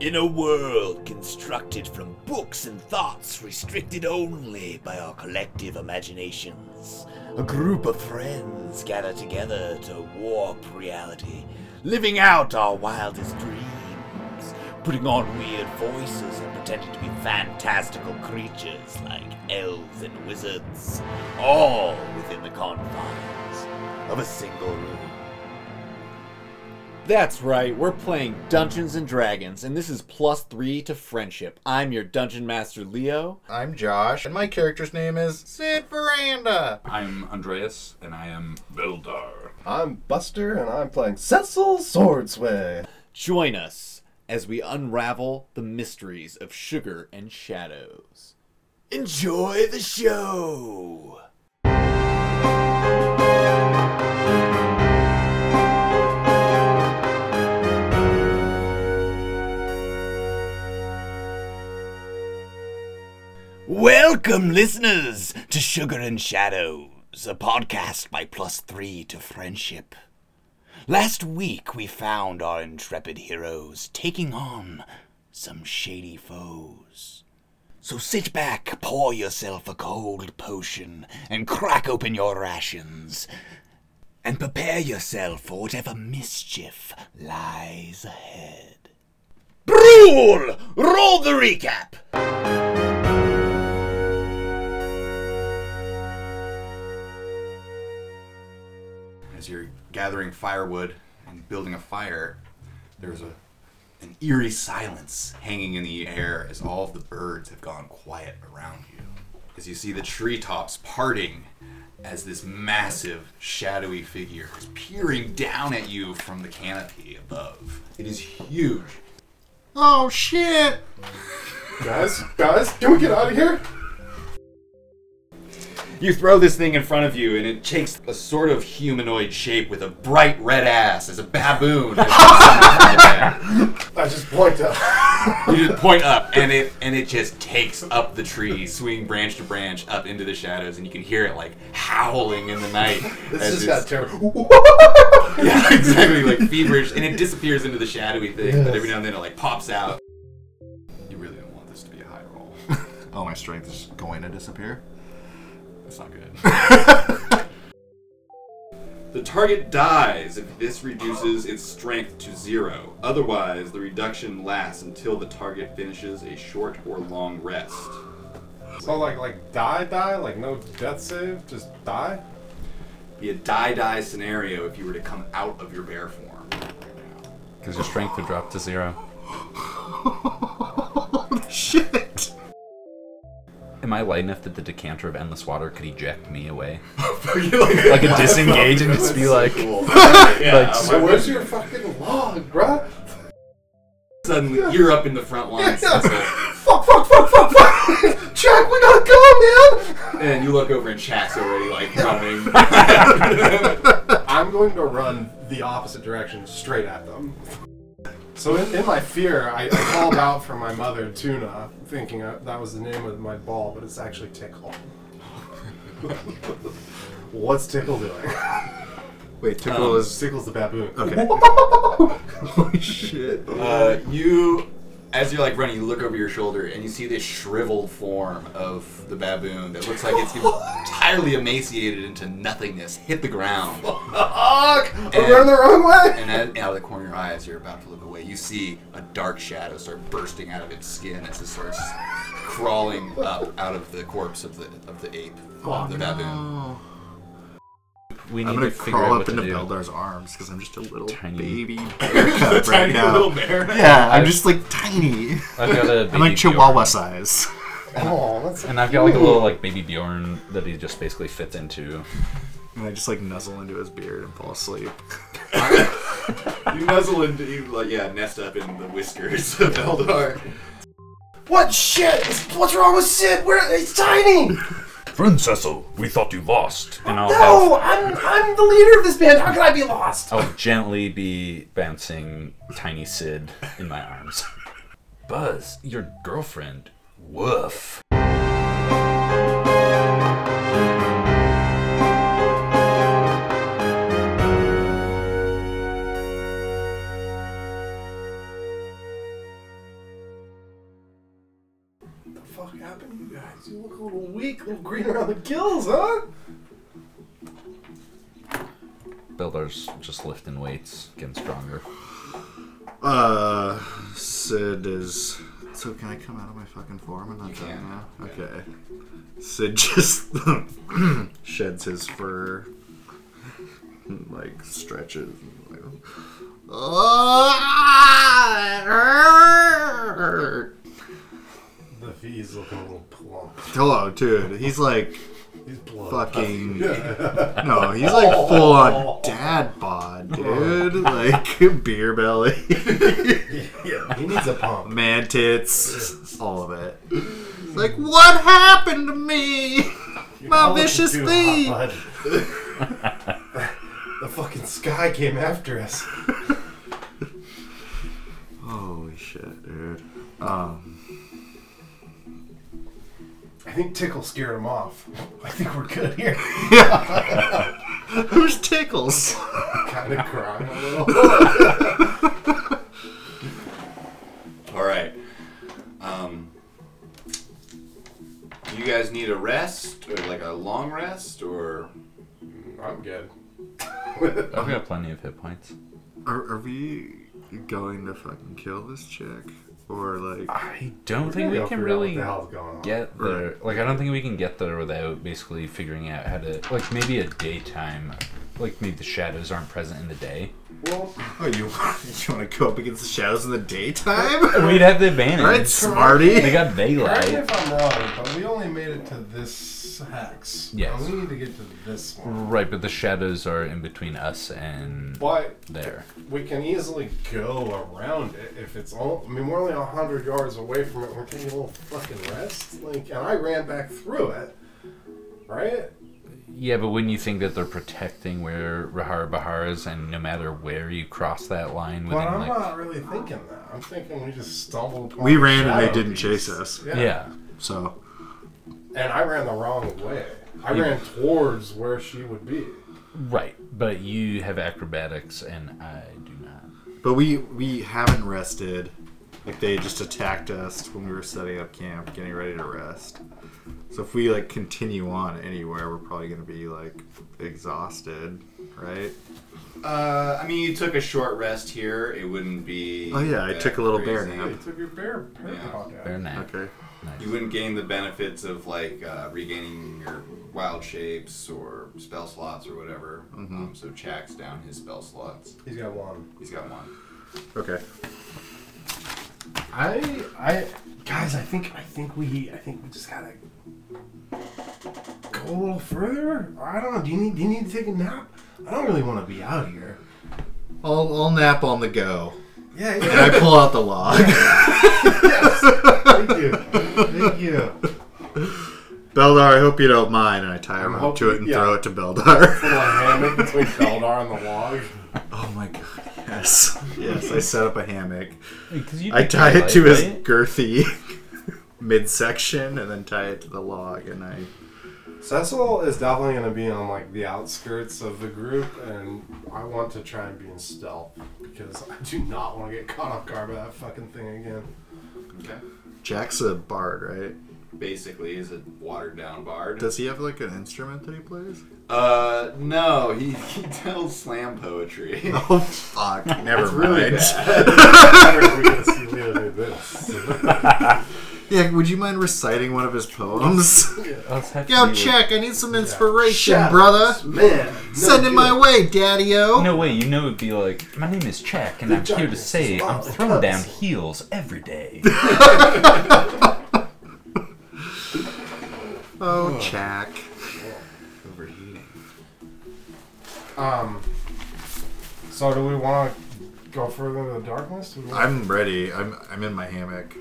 In a world constructed from books and thoughts restricted only by our collective imaginations, a group of friends gather together to warp reality, living out our wildest dreams, putting on weird voices and pretending to be fantastical creatures like elves and wizards, all within the confines of a single room. That's right, we're playing Dungeons and Dragons, and this is plus three to friendship. I'm your dungeon master, Leo. I'm Josh, and my character's name is Sid Veranda. I'm Andreas, and I am Beldar. I'm Buster, and I'm playing Cecil Swordsway. Join us as we unravel the mysteries of sugar and shadows. Enjoy the show! Welcome, listeners, to Sugar and Shadows, a podcast by Plus Three to Friendship. Last week, we found our intrepid heroes taking on some shady foes. So sit back, pour yourself a cold potion, and crack open your rations. And prepare yourself for whatever mischief lies ahead. Brule! Roll the recap! As you're gathering firewood and building a fire, there's a an eerie silence hanging in the air as all of the birds have gone quiet around you. As you see the treetops parting as this massive, shadowy figure is peering down at you from the canopy above. It is huge. Oh shit! Guys, guys, can we get out of here? You throw this thing in front of you, and it takes a sort of humanoid shape with a bright red ass as a baboon. I just point up. you just point up, and it and it just takes up the tree, swinging branch to branch up into the shadows, and you can hear it like howling in the night. This as just it's- got terrible. yeah, exactly, like feverish, and it disappears into the shadowy thing, but every now and then it like pops out. You really don't want this to be a high roll. Oh, my strength is going to disappear. That's not good. the target dies if this reduces its strength to zero. Otherwise, the reduction lasts until the target finishes a short or long rest. So like, like die, die, like no death save, just die. Be a die-die scenario if you were to come out of your bear form. Because your strength would drop to zero. Shit! Am I light enough that the decanter of endless water could eject me away? like Like a disengage and just be like, yeah, like, So where's your fucking log, bruh? suddenly you're up in the front lines. Fuck, fuck, fuck, fuck, fuck! Jack, we gotta go, man! And you look over and Shaq's already like running. I'm going to run the opposite direction, straight at them. So in, in my fear, I, I called out for my mother, Tuna, thinking uh, that was the name of my ball, but it's actually Tickle. What's Tickle doing? Wait, Tickle Um, is. Tickle's the baboon. Okay. Holy shit. Uh, you, as you're like running, you look over your shoulder and you see this shriveled form of the baboon that looks like it's entirely emaciated into nothingness, hit the ground. Fuck! I'm And- running the wrong way! And out of the corner of your eye, as you're about to look away, you see a dark shadow start bursting out of its skin as it starts crawling up out of the corpse of the of the ape, of the baboon. We need I'm gonna to figure crawl out what up to into do. Beldar's arms because I'm just a little Tiny- baby bear cub right now. little bear. Yeah, I'm I- just like tiny. I've got a I'm like Chihuahua Bjorn. size. Oh, that's And I've got like a little like baby Bjorn that he just basically fits into. And I just like nuzzle into his beard and fall asleep. You nuzzle into you like yeah, nest up in the whiskers of Beldar. What shit? What's wrong with Sid? Where he's tiny. Friend Cecil, we thought you lost. And I'll No, have, I'm I'm the leader of this band. How can I be lost? I'll gently be bouncing tiny Sid in my arms. Buzz, your girlfriend. Woof. Weak, a little green around the gills, huh? Beldar's just lifting weights, getting stronger. Uh, Sid is. So can I come out of my fucking form and not You done can. now? Yeah. Okay. Sid just sheds his fur, like stretches. Like, oh, it hurt. The fees looking a little Hello, dude. He's like He's blood. fucking. No, he's like full on dad bod, dude. Like beer belly, Yeah, he needs a pump. man tits, all of it. It's like, what happened to me? You're My vicious too thief. hot, bud. the fucking sky came after us. Holy shit, dude. Um, I think Tickle scared him off. I think we're good here. who's tickles? kind of crying a little. All right. Um, do you guys need a rest, or like a long rest, or I'm good. I've got plenty of hit points. Are, are we going to fucking kill this chick, or like? I don't think we can really the hell's going on? get there. Like, I don't think we can get there without basically figuring out how to, like, maybe a daytime, like maybe the shadows aren't present in the day. Well, Oh, you you want to go up against the shadows in the daytime? We'd have the advantage. All right, smarty. They got correct me daylight. if I'm wrong, but we only made it to this hex. Yes. And we need to get to this one. Right, but the shadows are in between us and But there. we can easily go around it if it's all. I mean, we're only hundred yards away from it. We're taking a little fucking rest. Like, and I ran back through it. Right? Yeah, but wouldn't you think that they're protecting where Rohara Bahar is, and no matter where you cross that line But within, I'm like, not really thinking that. I'm thinking we just stumbled. upon We the ran and they shadow didn't beast. chase us. Yeah. yeah. So And I ran the wrong way. I You- ran towards where she would be. Right, but you have acrobatics and I do not. But we we haven't rested. Like they just attacked us when we were setting up camp, getting ready to rest. So if we like continue on anywhere, we're probably gonna be like exhausted, right? uh, I mean, you took a short rest here. It wouldn't be. Oh, yeah, I that took a little bear crazy. nap. You took your bear, bear Yeah. paw down. Fair enough. Okay. Nice. You wouldn't gain the benefits of like uh, regaining your wild shapes or spell slots or whatever. Um, so Chak's down his spell slots. He's got one. He's got one. Okay. I, I, guys, I think, I think we, I think we just gotta go a little further. I don't know. Do you need, do you need to take a nap? I don't really want to be out here. I'll I'll nap on the go. Yeah, And I pull out the log. Thank you. Thank you. Beldar, I hope you don't mind. And I tie a I'm rope to it and yeah. throw it to Beldar. Little hammock between Beldar and the log. oh my god, yes. Yes, I set up a hammock. Because I tie it daylight, to his right? girthy midsection and then tie it to the log and I Cecil is definitely going to be on like the outskirts of the group, and I want to try and be in stealth because I do not want to get caught off guard by that fucking thing again. Okay. Jack's a bard, right? Basically, is a watered down bard. Does he have like an instrument that he plays? Uh, no, he, he tells slam poetry. Oh fuck! Never It's really mind. Never we gonna see Leo do this. Yeah, would you mind reciting one of his poems? Let's have to Yo, be like- check! I need some inspiration, Shadows, brother. Man, no Send it good. my way, Daddy-O. No way, you know it'd be like, my name is Check, and The I'm here to say I'm love. throwing down heels every day. Oh, Check. Overheating. Um. So do we want to go further into the darkness? Do we wanna- I'm ready. I'm I'm in my hammock.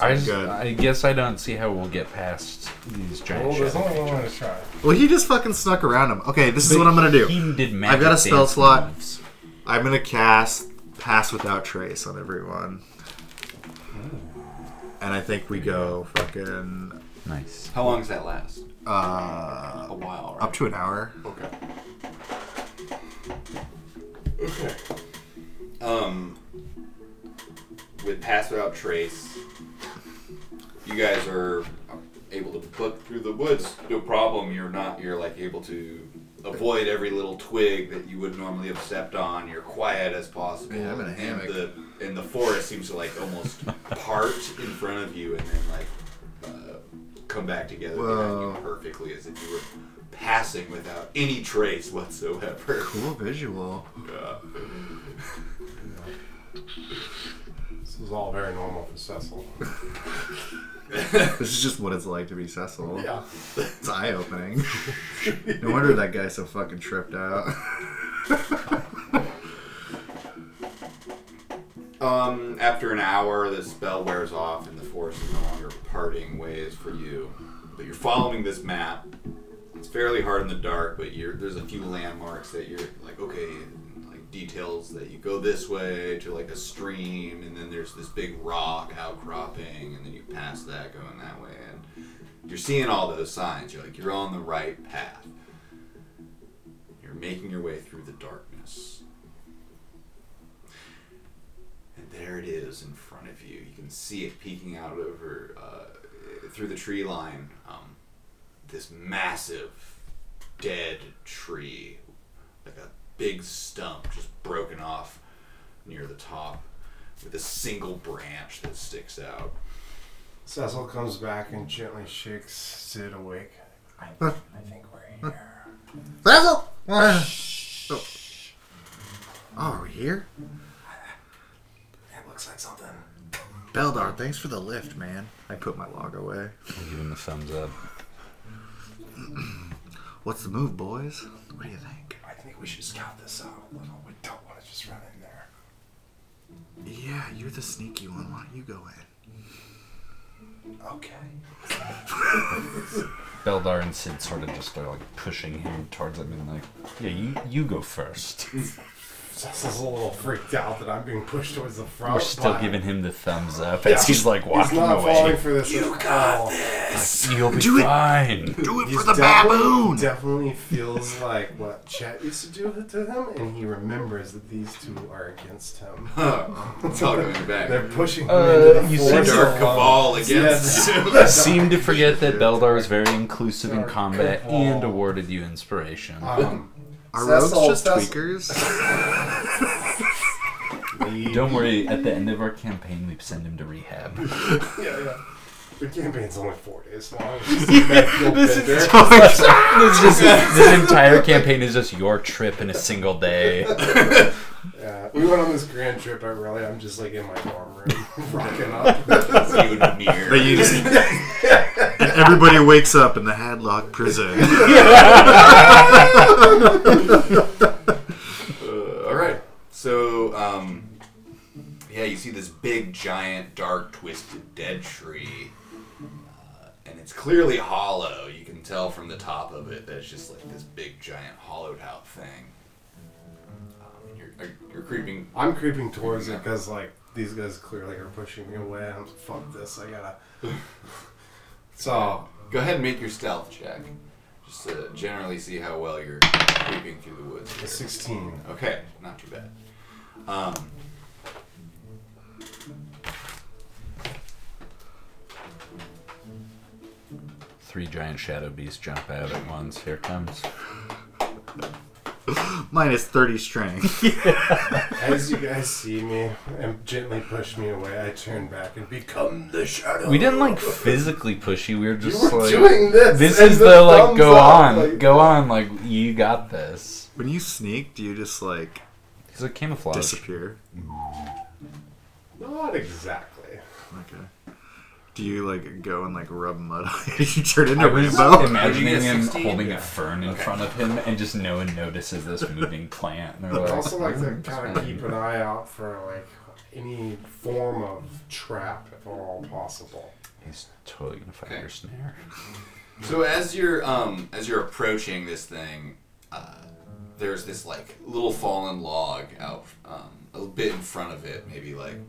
I, just, Good. I guess I don't see how we'll get past these giant Well, there's only one way to try. Well, he just fucking snuck around him. Okay, this is what I'm gonna do. He did I've got a spell dance slot. moves. I'm gonna cast Pass Without Trace on everyone. And I think we go fucking Nice. How long does that last? uh, A while, right? up to an hour. Okay. Okay. Um, with Pass Without Trace, you guys are able to but through the woods, no problem. You're not. You're like able to avoid every little twig that you would normally have stepped on. You're quiet as possible. Yeah, I'm in a hammock. And the and the forest seems to like almost part in front of you and then like uh, come back together behind you perfectly as if you were passing without any trace whatsoever. Cool visual. Uh, This is all very normal for Cecil. This is just what it's like to be Cecil. Yeah. It's eye opening. no wonder that guy's so fucking tripped out. Um, after an hour, the spell wears off and the forest is no longer parting ways for you. But you're following this map. It's fairly hard in the dark, but you're, there's a few landmarks that you're like, okay, like details that you go this way to like a stream, and then there's this big rock outcropping, and then you pass that going that way, and you're seeing all those signs. You're like, you're on the right path. You're making your way through the darkness. And there it is in front of you. You can see it peeking out over uh, through the tree line. Um, this massive dead tree, like a big stump just broken off near the top, with a single branch that sticks out. Cecil comes back and gently shakes Sid awake. I, I think we're here. Cecil! Uh. Oh. oh, are we here? It looks like something. Beldar, thanks for the lift, man. I put my log away. I'll give him a thumbs up. What's the move, boys? What do you think? I think we should scout this out a little. We don't want to just run in there. Yeah, you're the sneaky one. Why don't you go in? Okay. Beldar and Sid sort of just are like pushing him towards him and like, yeah, you you go first. Cecil's a little freaked out that I'm being pushed towards the front. We're still but giving him the thumbs up Yeah. as he's like He's walking not falling away. for this. You got this. You'll be Do it. fine. Do it He's for the definitely, baboon! definitely feels like what Chet used to do to him, and he remembers that these two are against him. it's all coming back. They're pushing him Uh, into the you forest said Dark alone. cabal against Yes. you. I seem to forget that Beldar is very inclusive in Dark combat cabal. and awarded you inspiration. Um, Are Cecil- rogues just Cecil- tweakers? Don't worry, at the end of our campaign, we send him to rehab. Yeah, yeah. The campaign's only four days long. It's just This is bender. this, this entire campaign is just your trip in a single day. Yeah, we went on this grand trip. I really, I'm just like in my dorm room, rocking up. you and Mir. But you just, and everybody wakes up in the Hadlock prison. Uh, all right. So, um, yeah, you see this big, giant, dark, twisted, dead tree, and it's clearly hollow. You can tell from the top of it that it's just like this big, giant, hollowed-out thing. Um, and you're, you're creeping. I'm creeping towards it because like these guys clearly are pushing me away. I'm like, fuck this. I gotta. So Go ahead and make your stealth check, just to generally see how well you're creeping through the woods. Here. 16. Okay, not too bad. Um, Three giant shadow beasts jump out at once. Here it comes. Minus 30 strength. As you guys see me and gently push me away, I turn back and become the shadow. We didn't like physically push you. We were You just were like, doing this. this and is the like, thumbs go up, on, like- go on, like you got this. when you sneak, do you just like He's like camouflage. disappear? Not exactly. Okay. Do you like go and like rub mud on it? you turn into I was Rambo? imagining Are you a him 16? holding Yeah. a fern in front of him, and just no one notices this moving plant. And they're I like, also like to "Mm, kind of keep an eye out for like any form of trap, if at all possible. He's totally gonna find Okay. your snare. So as you're um as you're approaching this thing, uh, there's this like little fallen log out um, a bit in front of it, maybe like you know,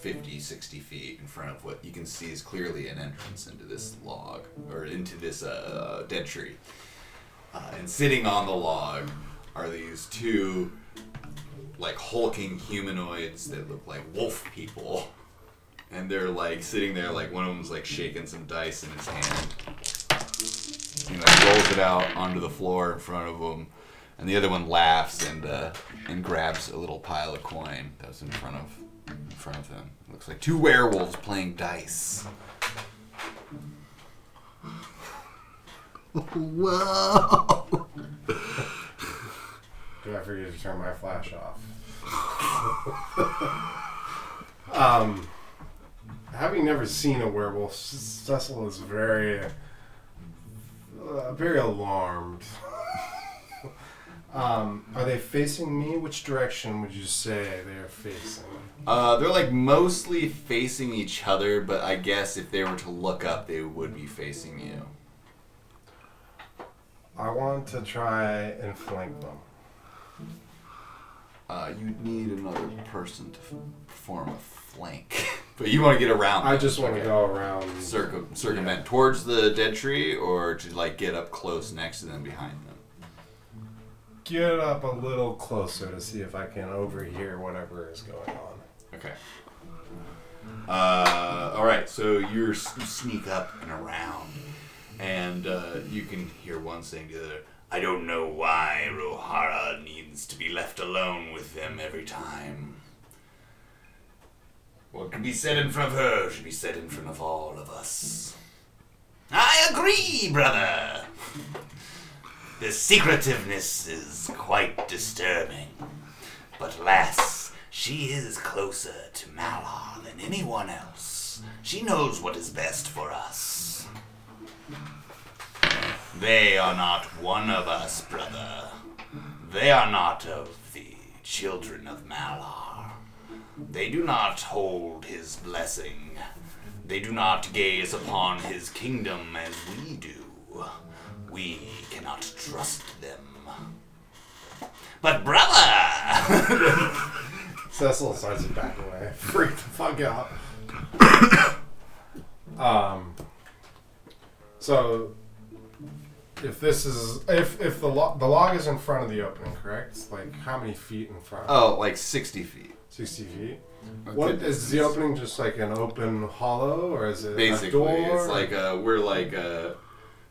50, 60 feet in front of what you can see is clearly an entrance into this log or into this uh, dead tree. Uh, and sitting on the log are these two like hulking humanoids that look like wolf people. And they're like sitting there, like one of them's like shaking some dice in his hand. He like rolls it out onto the floor in front of him, and the other one laughs and uh, and grabs a little pile of coin that was in front of in front of them. looks like two werewolves playing dice. Whoa! Do I forget to turn my flash off? um, having never seen a werewolf, Cecil is very, uh, very alarmed. um, are they facing me? Which direction would you say they are facing? Uh, they're like mostly facing each other, but I guess if they were to look up, they would be facing you. I want to try and flank them. Uh, you'd need another person to f- perform a flank, but you want to get around. I them. just want to Okay. go around. Circum- circumvent towards the dead tree, or to like get up close next to them, behind them. Get up a little closer to see if I can overhear whatever is going on. Okay. Uh, all right. So you're you sneak up and around, and uh, you can hear one saying to the other, "I don't know why Rohara needs to be left alone with them every time. What can be said in front of her should be said in front of all of us." I agree, brother. The secretiveness is quite disturbing. But alas, she is closer to Malar than anyone else. She knows what is best for us. They are not one of us, brother. They are not of the children of Malar. They do not hold his blessing. They do not gaze upon his kingdom as we do. We cannot trust them. But, brother! Cecil starts to back away. Freak the fuck out. um. So, if this is if if the lo- the log is in front of the opening, correct? Like how many feet in front? oh, like 60 feet. Sixty feet. A What good is the opening? Just like an open hollow, or is it a Basically, door? it's like a, we're like uh,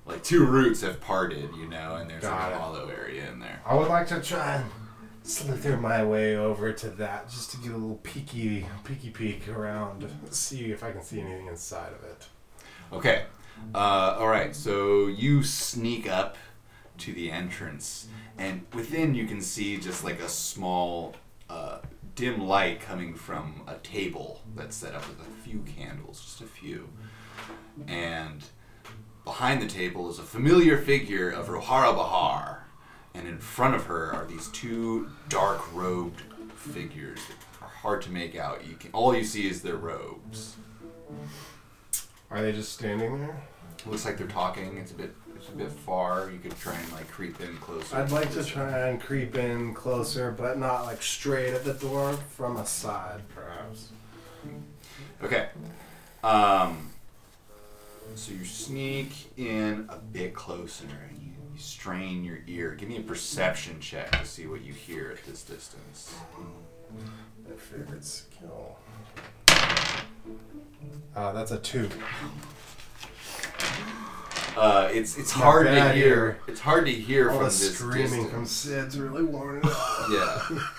like two roots have parted, you know, and there's Got like a it. hollow area in there. I would like to try and slither my way over to that, just to get a little peeky peeky peek around, see if I can see anything inside of it. Okay. Uh, all right. So you sneak up to the entrance, and within you can see just like a small, uh, dim light coming from a table that's set up with a few candles, just a few. And behind the table is a familiar figure of Rohara Bahar, and in front of her are these two dark-robed figures that are hard to make out. You can all you see is their robes. Are they just standing there? Looks like they're talking. It's a bit it's a bit far. You could try and like creep in closer. I'd like to try and creep in closer, but not like straight at the door, from a side, perhaps. Okay. Um. So you sneak in a bit closer and you, you strain your ear. Give me a perception check to see what you hear at this distance. My favorite skill. Uh, that's a two. Uh, it's it's Not hard to bad hear. here. It's hard to hear All from the this screaming distance. from Sid's really it up. Yeah.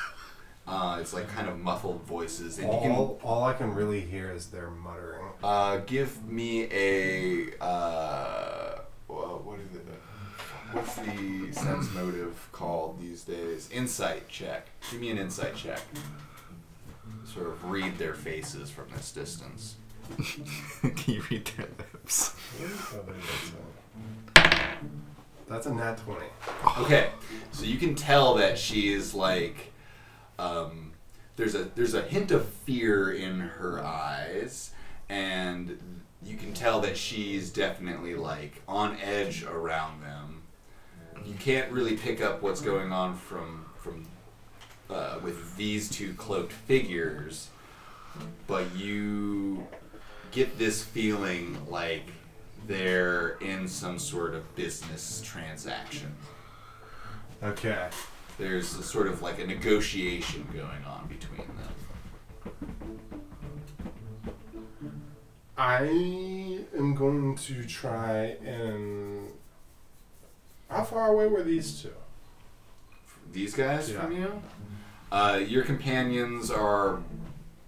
Uh, it's like kind of muffled voices, and you can all, all I can really hear is their muttering. Uh, give me a uh, what is it? What's the sense motive called these days? Insight check. Give me an insight check. Sort of read their faces from this distance. Can you read their lips? There it is. That's a nat 20. Okay, so you can tell that she is like, um, there's a there's a hint of fear in her eyes, and you can tell that she's definitely like on edge around them. You can't really pick up what's going on from from uh, with these two cloaked figures, but you get this feeling like they're in some sort of business transaction Okay. There's a sort of like a negotiation going on between them. I am going to try and How far away were these two? These guys Yeah. from you? Uh, your companions are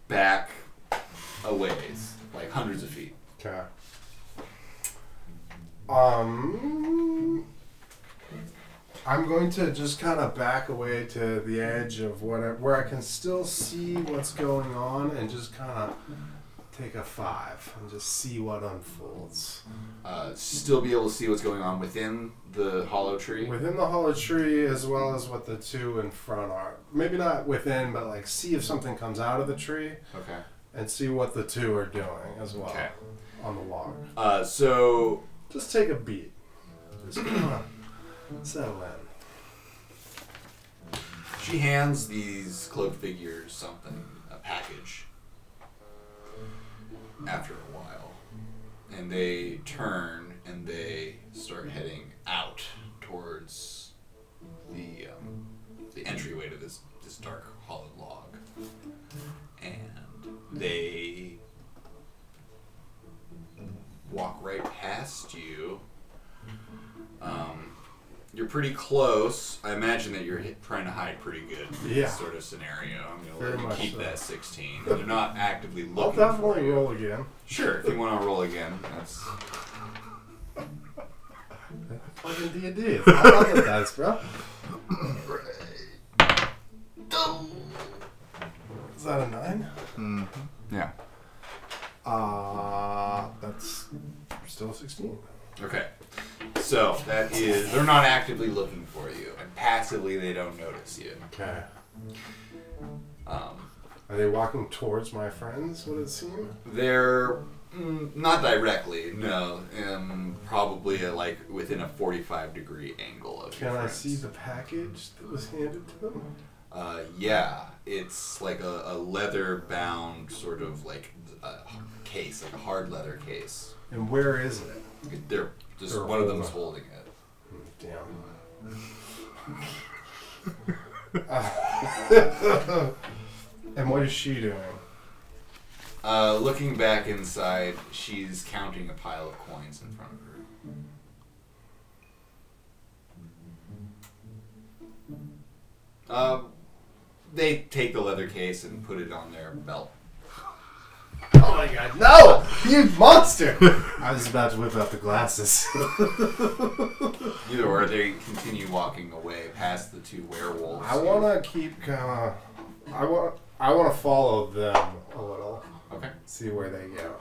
back a ways, like hundreds of feet. Okay. Um, I'm going to just kind of back away to the edge of what I, where I can still see what's going on, and just kind of take a five and just see what unfolds Uh, still be able to see what's going on within the hollow tree. within the hollow tree, as well as what the two in front are. Maybe not within, but like see if something comes out of the tree, Okay. and see what the two are doing as well Okay. on the log. Uh, so Just take a beat. Just kind of settle in. she hands these cloaked figures something, a package. After a while, and they turn and they start heading out towards the um, the entryway to this this dark hollow log, and they walk right past you. You're pretty close. I imagine that you're hit, trying to hide pretty good in Yeah. this sort of scenario. I'm gonna Very let you keep so. that 16. They're not actively I'll looking. definitely for you. roll again. Sure, if you want to roll again, that's Fucking D and D. I love the dice, bro. Is that a nine? yeah. Uh that's still a sixteen. Okay. So that is they're not actively looking for you, and passively they don't notice you. Okay. Um, Are they walking towards my friends? Would it seem? they're mm, not directly, no. Um, probably uh like within a forty-five degree angle of your Can I friends. see the package that was handed to them? Uh, yeah, it's like a, a leather-bound sort of like a case, like a hard leather case. And where is it? They're just They're one of them's holding holding it. Damn. and what is she doing? Uh, looking back inside, she's counting a pile of coins in front of her. Uh, they take the leather case and put it on their belt. My god, no! You monster! I was about to whip out the glasses. Either or, they continue walking away past the two werewolves. I want to keep kind of. I want. I want to follow them a little. Okay. See where they go.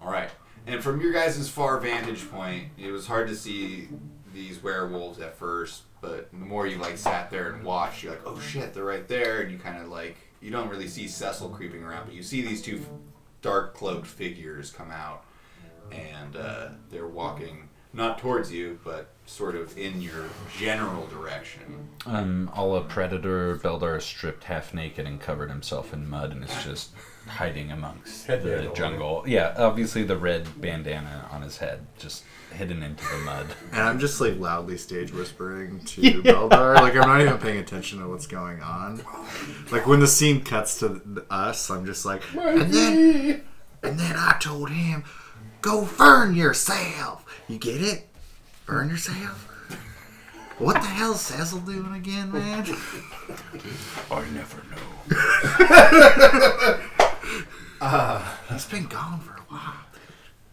All right. And from your guys' far vantage point, it was hard to see these werewolves at first, but the more you like sat there and watched, you're like, oh shit, they're right there, and you kind of like you don't really see Cecil creeping around, but you see these two dark cloaked figures come out, and uh, they're walking not towards you, but sort of in your general direction. Um, all a predator, Beldar is stripped half naked and covered himself in mud and is just hiding amongst the jungle. Yeah, obviously the red bandana on his head, just hidden into the mud. And I'm just like loudly stage whispering to Beldar. Like I'm not even paying attention to what's going on. Like when the scene cuts to us, I'm just like, and then, and then I told him, go burn yourself. You get it? Burn yourself. What the hell's Cecil doing again, man? I never know. uh, He's been gone for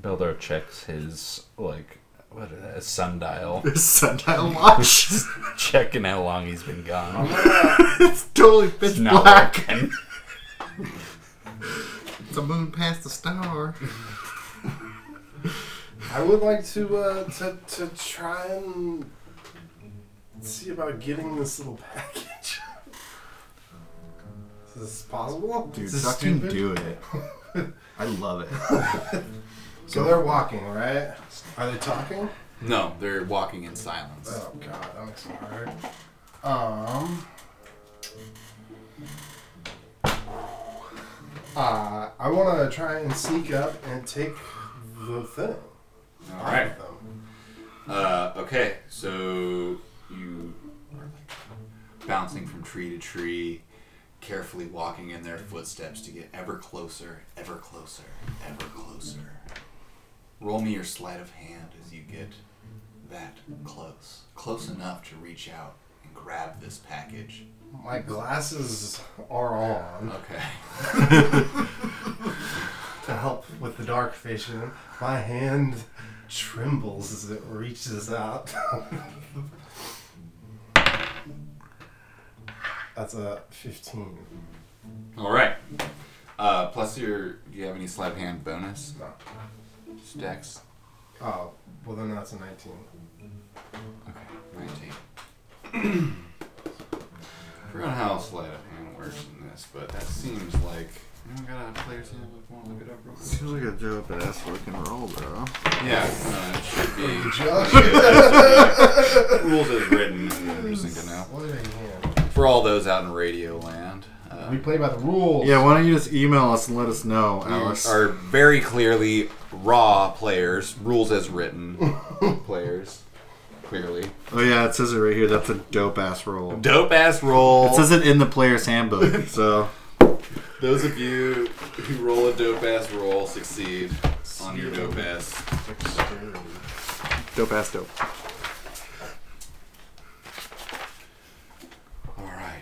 a while. Beldar checks his, like, what is that, sundial, His Sundial watch. checking how long he's been gone. it's totally pitch It's not black. working. It's a moon past the star. I would like to uh, to to try and see about getting this little package. Is this possible? Dude, Is this fucking stupid? do it. I love it. So they're walking, right? Are they talking? No, they're walking in silence. Oh god, that makes it hard. Um. Uh, I want to try and sneak up and take the thing. All right. Uh, okay, so you are like bouncing from tree to tree, carefully walking in their footsteps to get ever closer, ever closer, ever closer. Roll me your sleight of hand as you get that close. Close enough to reach out and grab this package. My glasses are on Okay. to help with the dark vision. My hand trembles as it reaches out. That's a 15. All right. Uh, plus your, do you have any sleight of hand bonus? No. Just dex. Oh, well then that's a 19. Okay, 19. I forgot how sleight of hand works in this, but that seems like. You don't got a player's handbook. Want to look it up real quick? Seems like a dope ass looking roll, bro. Yeah, no, it should be. Rules as written. Interesting to know. Sleight of hand. For all those out in radio land, uh, We play by the rules. Yeah, why don't you just email us and let us know, Alice? are very clearly raw players, rules as written players. Clearly. Oh yeah, it says it right here. That's a dope ass roll. Dope ass roll. It says it in the player's handbook. So Those of you who roll a dope ass roll succeed on your dope ass. Dope ass dope. All right.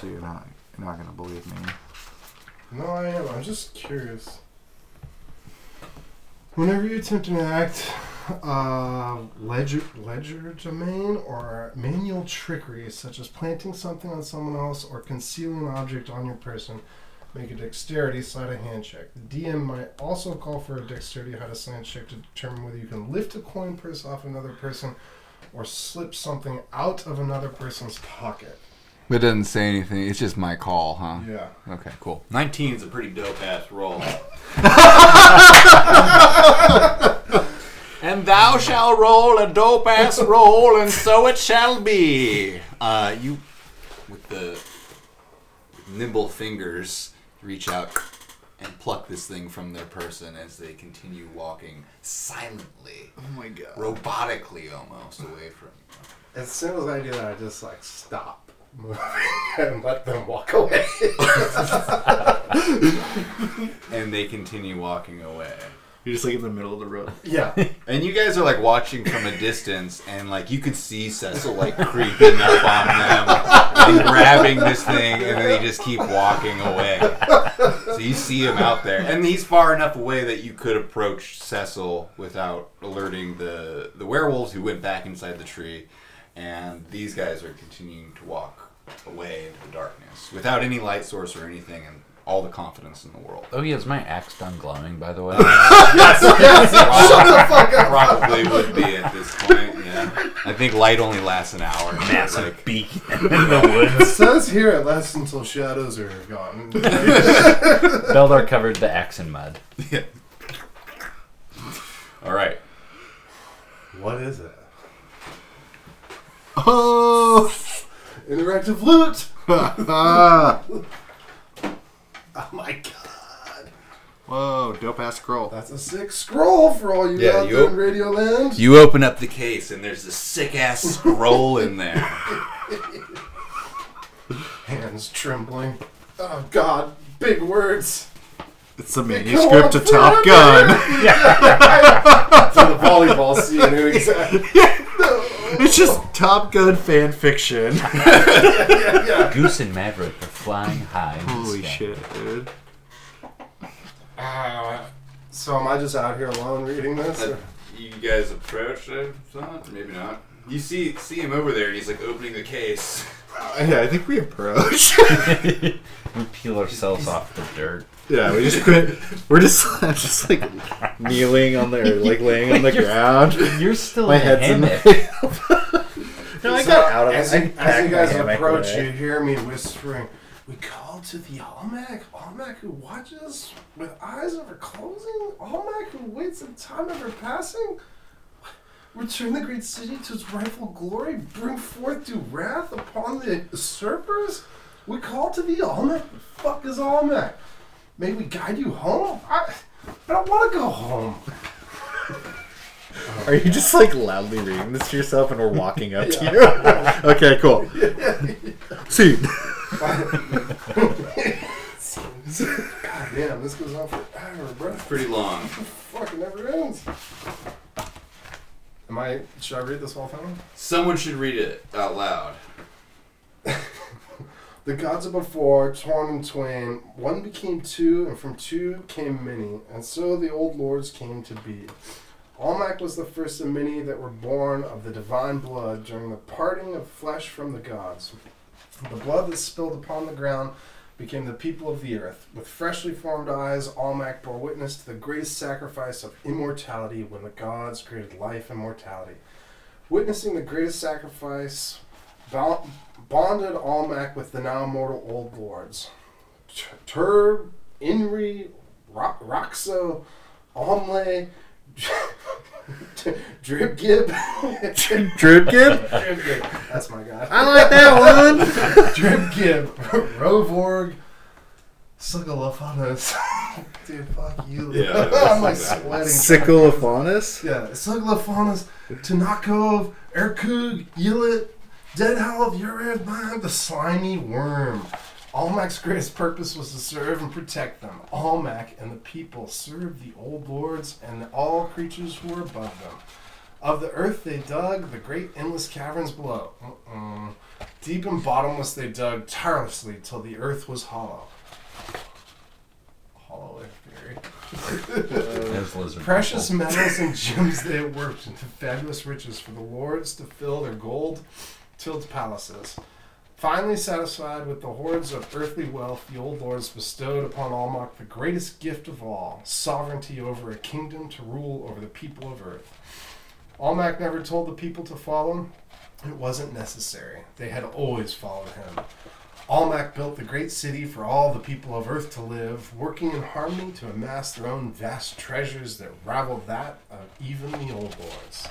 So you're not you're not gonna believe me. No, I am. I'm just curious. Whenever you attempt an act, uh, ledger, domain or manual trickery, such as planting something on someone else or concealing an object on your person, make a dexterity sleight of hand check. The DM might also call for a dexterity sleight of hand check to determine whether you can lift a coin purse off another person or slip something out of another person's pocket. It doesn't say anything. It's just my call, huh? Yeah. Okay, cool. 19 is a pretty dope ass roll. and thou shall roll a dope ass roll, and so it shall be. Uh, you, with the nimble fingers, reach out and pluck this thing from their person as they continue walking silently, Oh my god. robotically almost away from you. As soon as I do that, I just like stop moving and let them walk away. And they continue walking away. You're just like in the middle of the road. yeah. And you guys are like watching from a distance, and like you could see Cecil like creeping up on them and grabbing this thing, and then they just keep walking away. So you see him out there, and he's far enough away that you could approach Cecil without alerting the the werewolves who went back inside the tree. And these guys are continuing to walk away into the darkness without any light source or anything, and all the confidence in the world. Oh, yeah, is my axe done glowing, by the way? Probably would be at this point. Yeah, I think light only lasts an hour. Massive Like, beak in the woods. It says here it lasts until shadows are gone. Beldar covered the axe in mud. yeah. All right. what is it? Oh! Interactive loot! Oh my god. Whoa, dope ass scroll. That's a sick scroll for all you Yeah, out you there op- in Radio Land. You open up the case, and there's this sick ass scroll in there. Hands trembling. Oh god, big words. It's a go manuscript on to Top forever. Gun. For the volleyball scene, who exactly? It's just Top Gun fan fiction. Goose and Maverick are flying high. in the Holy sky. shit, dude. Uh, so am I just out here alone reading this? or- you guys approach it, maybe not. You see see him over there, and he's like opening the case. Yeah, I think we approach. We peel ourselves off the dirt. Yeah, we just quit. We're just, just like kneeling on the, or like laying on the ground. You're still My in head's in hammock. the. no, I So, got out of as, it. you, as you guys approach approach, you hear me whispering, We call to the Almac, Almac who watches with eyes ever closing, Almac who waits in time ever passing. Return the great city to its rightful glory, bring forth due wrath upon the usurpers. We call to the Almac. The fuck is Almac? May we guide you home? I, I don't want to go home. Are you just like loudly reading this to yourself and we're walking up to you? okay, cool. See. God damn, this goes on for pretty long. Fucking never ends. Am I? Should I read this whole thing? Someone should read it out loud. The gods of before, torn in twain, one became two, and from two came many, and so the old lords came to be. Almac was the first of many that were born of the divine blood during the parting of flesh from the gods. The blood that spilled upon the ground became the people of the earth. With freshly formed eyes, Almac bore witness to the greatest sacrifice of immortality when the gods created life and mortality. Witnessing the greatest sacrifice, Bal- bonded Almac with the now mortal old lords. T- Turb, Inri, Ro- Roxo, Almle, Dribgib. Dripgib? Dribgib. That's my guy. I like that one. Dribgib, Rovorg, Sugalophanos. Dude, fuck you. Yeah, I'm like sweating. Sickleophaunus? Yeah, Sugalophanos, Tanakov, Erkug, Yilit, Dead Hell of Uriv Man, the slimy worm. Almac's greatest purpose was to serve and protect them. Almac and the people served the old lords and all creatures who were above them. Of the earth they dug the great endless caverns below. Mm-mm. Deep and bottomless they dug tirelessly till the earth was hollow. Hollow Earth theory. Precious metals and gems they worked into fabulous riches for the lords to fill their gold tilled palaces. Finally satisfied with the hoards of earthly wealth, the old lords bestowed upon Almach the greatest gift of all sovereignty over a kingdom to rule over the people of earth. Almac never told the people to follow. Him, it wasn't necessary. They had always followed him. Almac built the great city for all the people of Earth to live, working in harmony to amass their own vast treasures that rivaled that of even the old lords.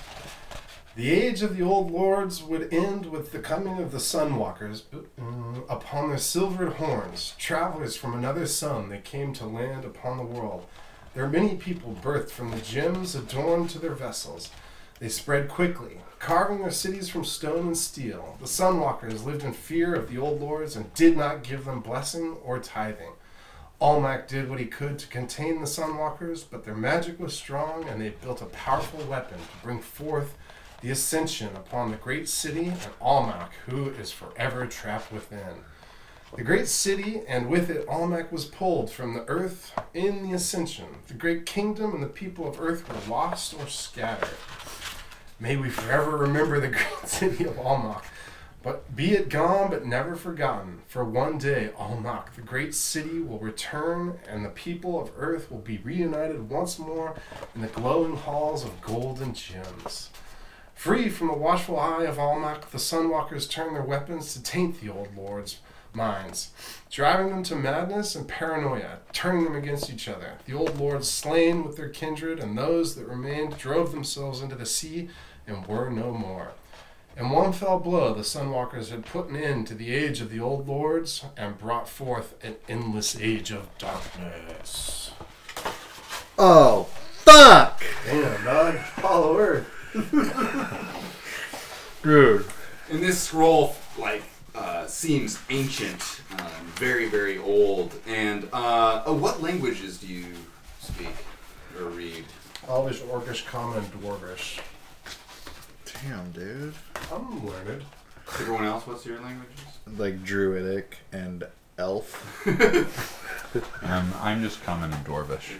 The age of the old lords would end with the coming of the Sunwalkers uh, upon their silvered horns, travelers from another sun that came to land upon the world. There are many people birthed from the gems adorned to their vessels. They spread quickly, carving their cities from stone and steel. The Sunwalkers lived in fear of the old lords and did not give them blessing or tithing. Almac did what he could to contain the Sunwalkers, but their magic was strong and they built a powerful weapon to bring forth the ascension upon the great city and Almac, who is forever trapped within. The great city, and with it Almac was pulled from the earth in the ascension. The great kingdom and the people of earth were lost or scattered. May we forever remember the great city of Almac. But be it gone, but never forgotten. For one day, Almac, the great city, will return, and the people of earth will be reunited once more in the glowing halls of gold and gems. Free from the watchful eye of Almac, the Sunwalkers turn their weapons to taint the old lords' minds, driving them to madness and paranoia, turning them against each other. The old lords, slain with their kindred, and those that remained, drove themselves into the sea and were no more. In one fell blow, the Sunwalkers had put an end to the age of the old lords and brought forth an endless age of darkness. Oh, fuck! Damn, dog. Hollow Earth. Dude. And this scroll, like, uh, seems ancient, um, very, very old. And uh, oh, what languages do you speak or read? Elvish, Orcish, Common, and Dwarvish. Damn, dude. I'm learned. Everyone else, what's your languages? Like druidic and elf. Um, I'm just common and dwarvish.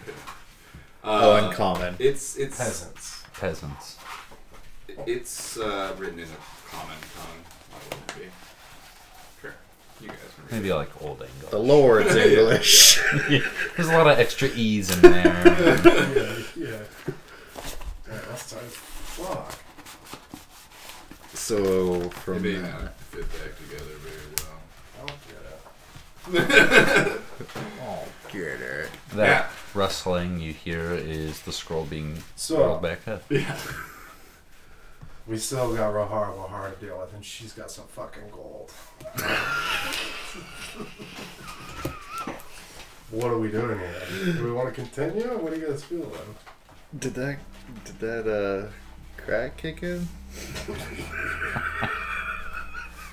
oh, Uh, and common. It's it's Peasants. Peasants. It's uh, written in a common tongue. Why wouldn't it be? Sure, you guys can read. Maybe like old English. The Lord's English. There's a lot of extra E's in there. yeah, yeah. Yeah, that's tight fuck. so from They may that, not fit back together very well. I don't get it. oh, get it. That Yeah. rustling you hear is the scroll being So- rolled back up. Yeah. We still got Rohara Bahar to deal with, and she's got some fucking gold. what are we doing here? Do we want to continue? What do you guys feel then? Did that did that uh crack kick in?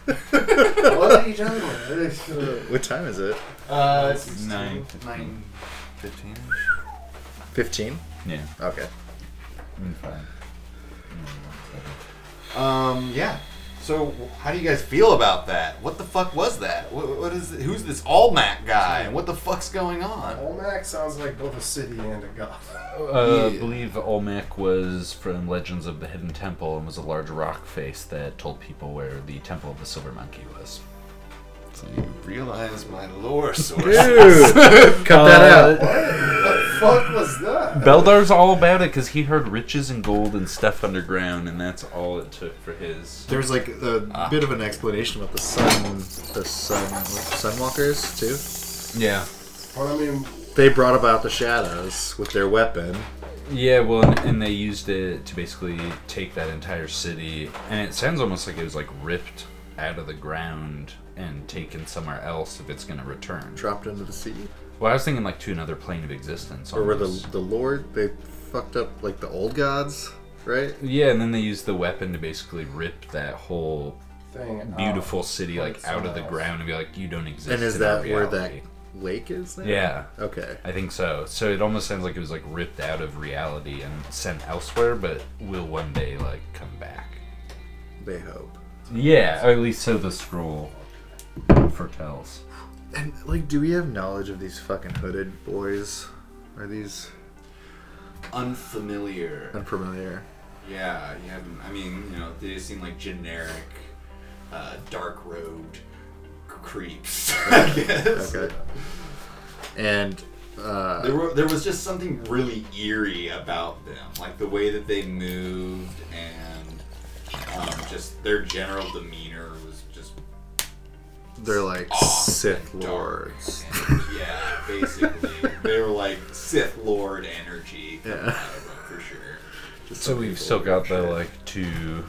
what are you doing? Uh, what time is it? Uh, it's Nine. Nine fifteen. Fifteen. Yeah. Okay. Mm, fine. Um, yeah. So, how do you guys feel about that? What the fuck was that? What, what is? Who's this Allmac guy? And what the fuck's going on? Olmec sounds like both a city and a god. Uh, I believe Olmec was from Legends of the Hidden Temple and was a large rock face that told people where the Temple of the Silver Monkey was. So you realize my lore source. Dude, cut that uh, out. What the fuck was that? Beldar's all about it because he heard riches and gold and stuff underground, and that's all it took for his. There's like a ah. bit of an explanation about the sun, the sun, sunwalkers too. Yeah. But I mean, They brought about the shadows with their weapon. Yeah, well, and, and they used it to basically take that entire city, and it sounds almost like it was like ripped out of the ground and taken somewhere else if it's going to return. dropped into the sea. Well, I was thinking like to another plane of existence. Or were the almost. the Lord they fucked up like the old gods, right? Yeah, and then they used the weapon to basically rip that whole thing. out. beautiful city like Like out of the else. ground and be like, you don't exist. And is in our that where that reality." lake is? There? Yeah. Okay. I think so. So it almost sounds like it was like ripped out of reality and sent elsewhere, but will one day like come back. They hope. Yeah, or at least so the scroll foretells. And like, do we have knowledge of these fucking hooded boys? Are these Unfamiliar. unfamiliar? Yeah, you haven't. I mean, you know, they just seem like generic, uh, dark robed creeps. I guess. Okay. And uh, There, were, there was just something really eerie about them, like the way that they moved and um, just their general demeanor was just they're like off Sith and lords. And, yeah, basically, they were like Sith Lord energy. Yeah. out of them, for sure. Just So we've still got the shit. like two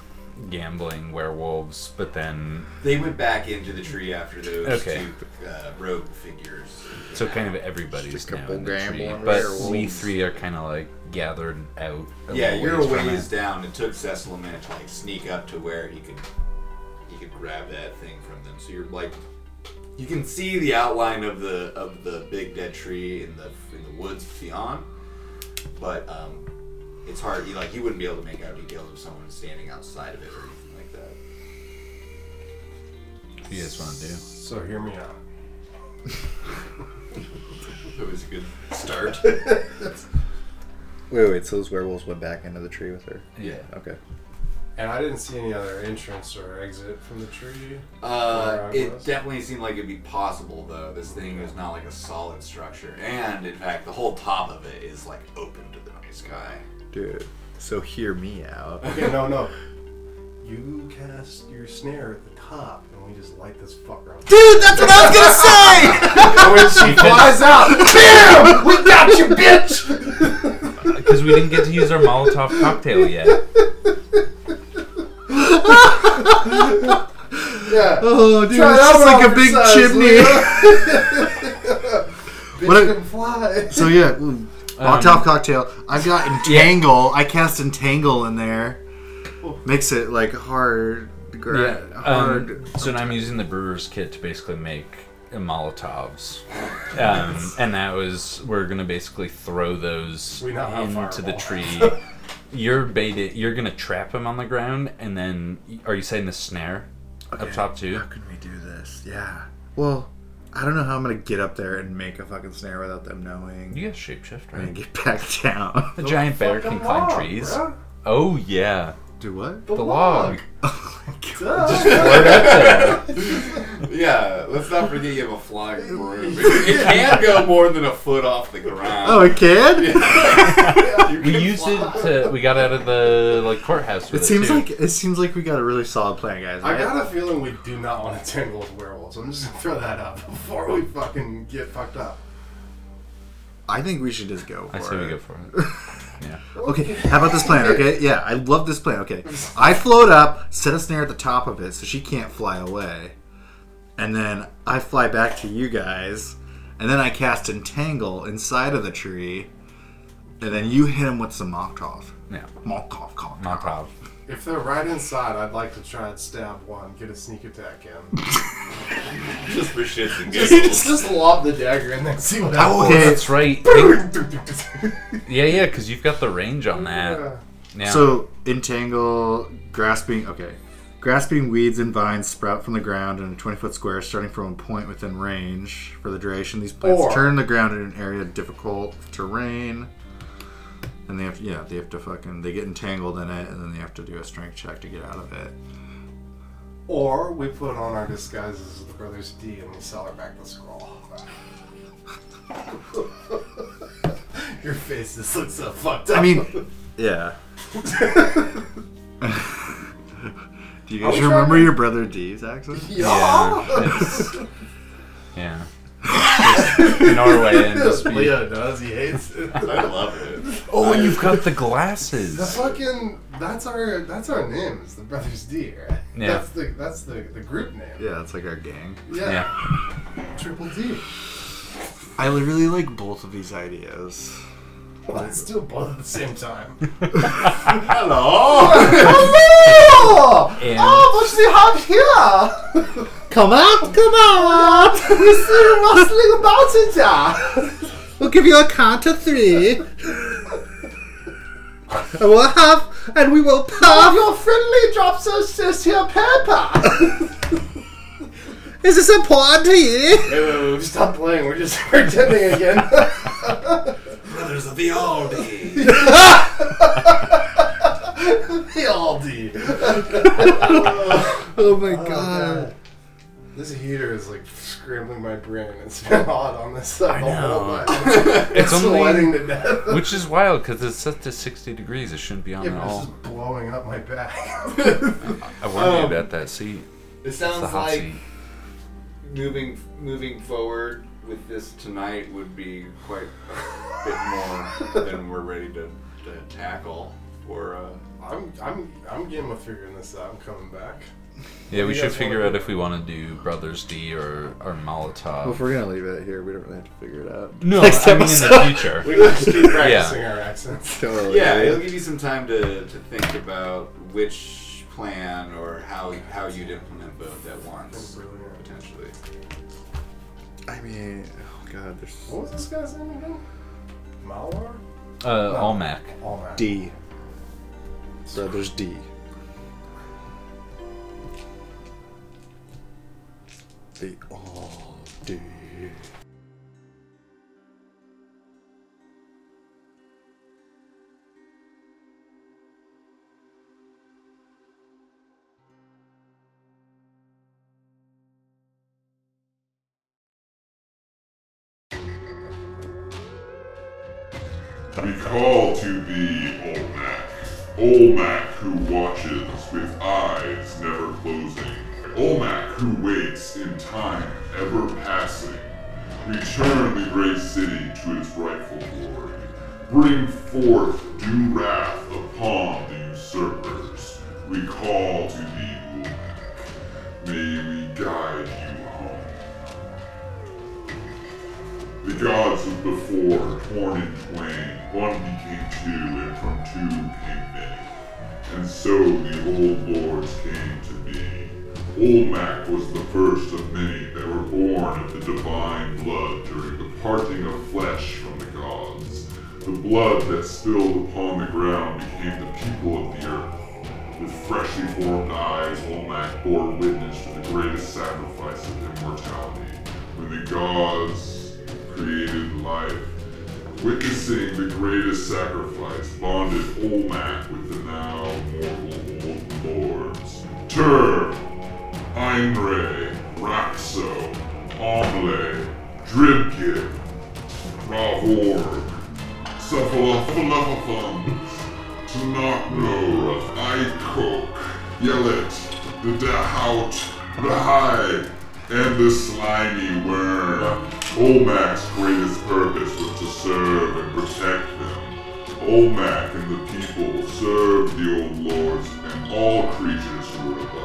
gambling werewolves, but then They went back into the tree after those Okay. two uh, rogue figures. so kind of everybody's Just a now couple in the tree, but werewolves. we three are kind of like gathered out. Yeah, little you're a ways ways down. It took Cecil a minute to like sneak up to where he could he could grab that thing from them. So you're like you can see the outline of the of the big dead tree in the in the woods beyond, but um, it's hard. You like you wouldn't be able to make out details of someone standing outside of it or anything like that. What do you guys want to do? So hear me out. It was a good start. Wait, wait. So those werewolves went back into the tree with her. Yeah. Okay. And I didn't see any other entrance or exit from the tree. Uh, it was. definitely seemed like it'd be possible though. This thing is not like a solid structure, and in fact, the whole top of it is like open to the night sky. Dude. So hear me out. Okay, no, no. You cast your snare at the top, and we just light this fucker up. Dude, that's what I was gonna say. And when she flies out, BAM! We got you, bitch! Because we didn't get to use our Molotov cocktail yet. Yeah. Oh, dude, Try it's that just like a big size, chimney. Bitch What a- can fly. so yeah, mm, Molotov Um, cocktail. I've got entangle. I cast entangle in there. Makes it like hard. Gra- Yeah. hard. Um, so now I'm using the brewer's kit to basically make Molotovs, um, and that was we're gonna basically throw those We into the tree. You're baited. You're gonna trap him on the ground, and then are you saying the snare up top too? How can we do this? Yeah. Well, I don't know how I'm gonna get up there and make a fucking snare without them knowing. You got shapeshift, and right? get back down. A giant bear can climb log, trees. bruh. Oh yeah, Do what? the log. Duh. Oh yeah, let's not forget you have a flying broom. It can go more than a foot off the ground. Oh, it can. You We can used fly. it to. We got out of the like courthouse. With It seems too. like it seems like we got a really solid plan, guys. I right? got a feeling we do not want to tangle with werewolves. I'm just gonna throw that up before we fucking get fucked up. I think we should just go for I say it. we go for it. Yeah. Okay, how about this plan? Okay, yeah, I love this plan. Okay, I float up, set a snare at the top of it so she can't fly away, and then I fly back to you guys, and then I cast entangle inside of the tree, and then you hit him with some Molotov. Yeah. Molotov. Molotov. If they're right inside, I'd like to try and stab one, get a sneak attack in. Just for shits and Just, giggles. just lob the dagger and then see what Oh, happens. that's right. Think- yeah, yeah, because you've got the range on that. Yeah. So entangle, grasping. Okay, grasping weeds and vines sprout from the ground in a 20 foot square, starting from a point within range. For the duration, these plants Or- turn the ground in an area of difficult terrain. And they have to, yeah, they have to fucking, they get entangled in it, and then they have to do a strength check to get out of it. Or we put on our disguises as the Brothers D and we sell her back the scroll. Your face just looks so fucked up. I mean, yeah. do you guys remember to- your brother D's accent? yeah. it's- yeah. Just Norway and just be, Leo does. He hates it. I love it. Oh, and you've got the glasses. The fucking that's our that's our name. Is the Brothers D, right? Yeah. That's the that's the the group name. Yeah, it's like our gang. Yeah. Yeah. Triple D. I really like both of these ideas. Well, let's do both at the same time. Hello. Hello! And- Oh, what do you have here? come out, come out! we see you rustling about it there. We'll give you a count of three. and we'll have, and we will Oh, your friendly drops us this here paper. Is this important to you? wait, wait, wait, stop playing. We're just pretending again. Brothers of the Aldi. the Aldi. Oh my Oh, God. This heater is like scrambling my brain. It's been hot on this side the whole know. night. It's, It's only- sweating to death. Which is wild because it's set to 60 degrees. It shouldn't be on yeah, at but it's just blowing up my back. I warned you Um, about that seat. It sounds hot like seat. moving moving forward with this tonight would be quite a bit more than we're ready to, to tackle. For uh, I'm I'm I'm game with figuring this out. I'm coming back. Yeah, we should figure out if we want to do Brothers D or, or Molotov. If we're gonna leave it here, we don't really have to figure it out. no, Next I mean in the future. We can just keep practicing our accents. Totally. yeah, it'll give you some time to, to think about which plan or how how you'd implement both at once, Brilliant. potentially. I mean, oh god, there's What was this guy's name again? Malwar? Uh, Almac. Almac. D. Brothers D. They all do. We call to thee, Olmec. Olmec who watches with eyes never closing. Olmec who waits in time ever passing. Return the great city to its rightful glory. Bring forth due wrath upon the usurpers. We call to thee, Olmec. May we guide you home. The gods of before, torn in twain, one became two, and from two came many. And so the old lords came to be. Olmec was the first of many that were born of the divine blood during the parting of flesh from the gods. The blood that spilled upon the ground became the people of the earth. With freshly formed eyes, Olmec bore witness to the greatest sacrifice of immortality, when the gods created life. Witnessing the greatest sacrifice bonded Olmec with the now mortal old lords. Tur, Einre, Raxo, Omle, Dribgib, Ravor, Cephalophilophons, Tanakno, Ikok, Yelet, the Dahout, the Hive, and the slimy worm. Olmac's greatest purpose was to serve and protect them. Olmac and the people served the old lords and all creatures who were above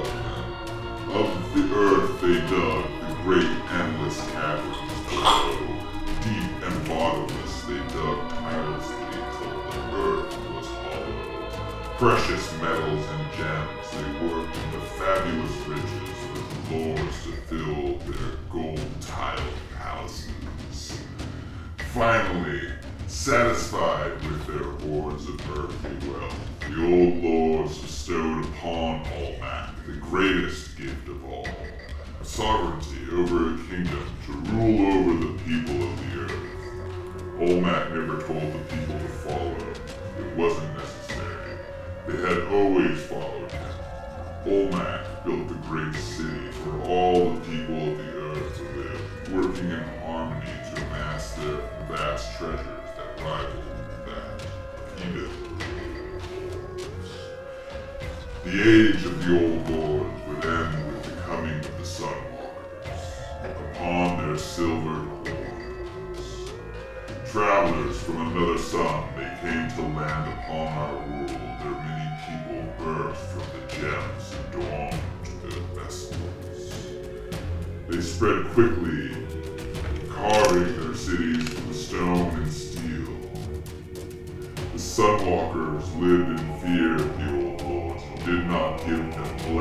grandfather.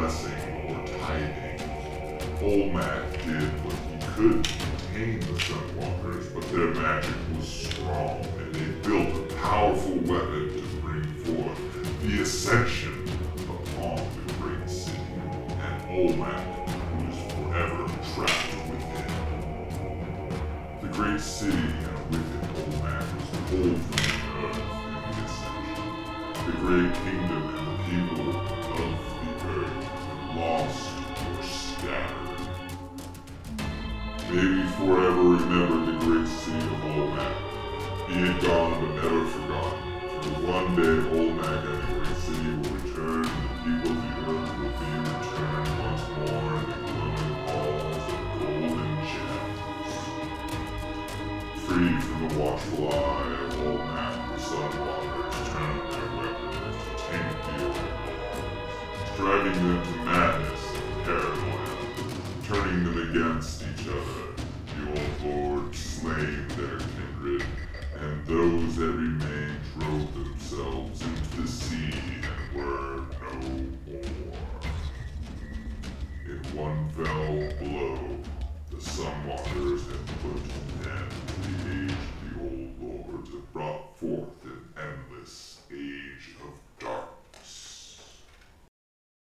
blessing or tithing. Olmec did what he could to contain the Sunwalkers, but their magic was strong, and they built a powerful weapon to bring forth the ascension upon the great city. And Olmec was forever trapped within. The great city